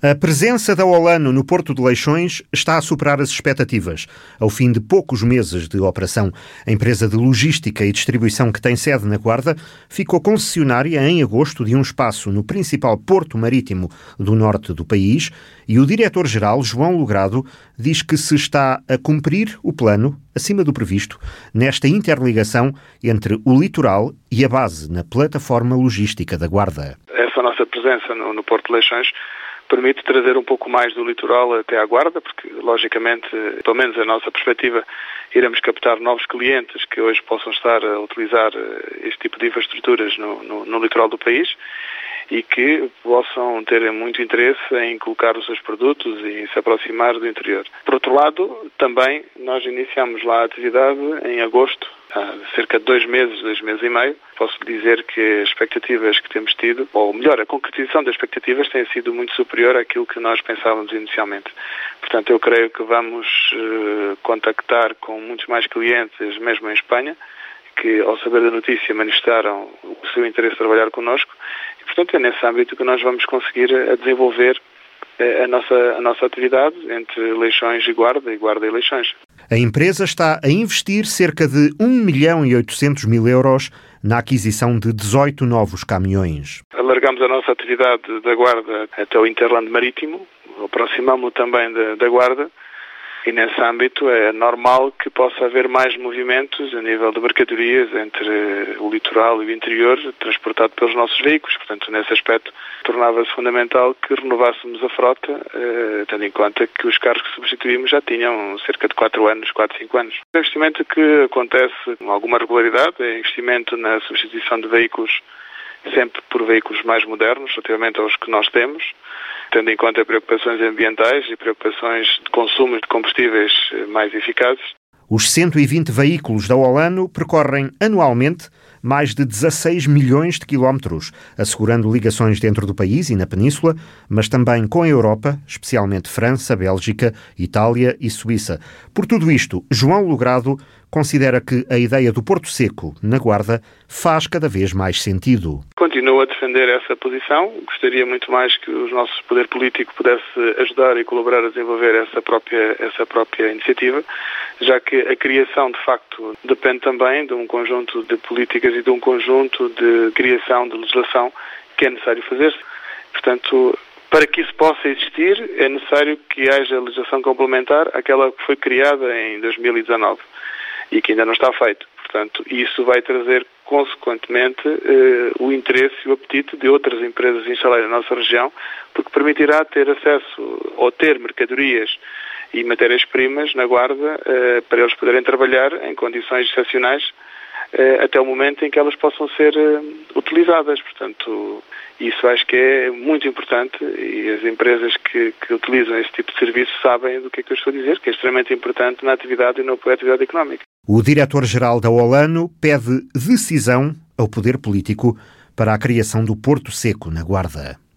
A presença da Olano no Porto de Leixões está a superar as expectativas. Ao fim de poucos meses de operação, a empresa de logística e distribuição que tem sede na Guarda ficou concessionária em agosto de um espaço no principal porto marítimo do norte do país e o diretor-geral, João Logrado, diz que se está a cumprir o plano, acima do previsto, nesta interligação entre o litoral e a base na plataforma logística da Guarda. Essa nossa presença no, no Porto de Leixões permite trazer um pouco mais do litoral até à Guarda, porque, logicamente, pelo menos a nossa perspectiva, iremos captar novos clientes que hoje possam estar a utilizar eh, este tipo de infraestruturas no, no, no litoral do país e que possam ter muito interesse em colocar os seus produtos e se aproximar do interior. Por outro lado, também nós iniciamos lá a atividade em agosto, há cerca de dois meses, dois meses e meio. Posso dizer que as expectativas que temos tido, ou melhor, a concretização das expectativas tem sido muito superior àquilo que nós pensávamos inicialmente. Portanto, eu creio que vamos uh, contactar com muitos mais clientes, mesmo em Espanha, que ao saber da notícia manifestaram o seu interesse em trabalhar connosco portanto, é nesse âmbito que nós vamos conseguir a eh, desenvolver eh, a nossa, a nossa atividade entre Leixões e Guarda e Guarda e Leixões. A empresa está a investir cerca de 1 milhão e 800 mil euros na aquisição de 18 novos caminhões. Alargamos a nossa atividade da Guarda até o Interland Marítimo, aproximamos-lo também da, da Guarda e nesse âmbito é normal que possa haver mais movimentos a nível de mercadorias entre o litoral e o interior, transportado pelos nossos veículos. Portanto, nesse aspecto, tornava-se fundamental que renovássemos a frota, eh, tendo em conta que os carros que substituímos já tinham cerca de 4 anos, 4, 5 anos. O investimento que acontece com alguma regularidade é investimento na substituição de veículos sempre por veículos mais modernos, relativamente aos que nós temos, tendo em conta preocupações ambientais e preocupações de consumo de combustíveis eh, mais eficazes. Os 120 veículos da Olano percorrem anualmente mais de 16 milhões de quilómetros, assegurando ligações dentro do país e na Península, mas também com a Europa, especialmente França, Bélgica, Itália e Suíça. Por tudo isto, João Logrado considera que a ideia do Porto Seco, na Guarda, faz cada vez mais sentido. Continuo a defender essa posição. Gostaria muito mais que o nosso poder político pudesse ajudar e colaborar a desenvolver essa própria, essa própria iniciativa, já que a criação, de facto, depende também de um conjunto de políticas de um conjunto de criação de legislação que é necessário fazer-se. Portanto, para que isso possa existir, é necessário que haja legislação complementar àquela que foi criada em 2019 e que ainda não está feito. Portanto, isso vai trazer, consequentemente, eh, o interesse e o apetite de outras empresas instalarem na nossa região, porque permitirá ter acesso ou ter mercadorias e matérias-primas na Guarda eh, para eles poderem trabalhar em condições excepcionais até o momento em que elas possam ser utilizadas. Portanto, isso acho que é muito importante e as empresas que, que, utilizam esse tipo de serviço sabem do que é que eu estou a dizer, que é extremamente importante na atividade e à atividade económica. O diretor-geral da Olano pede decisão ao poder político para a criação do Porto Seco na Guarda.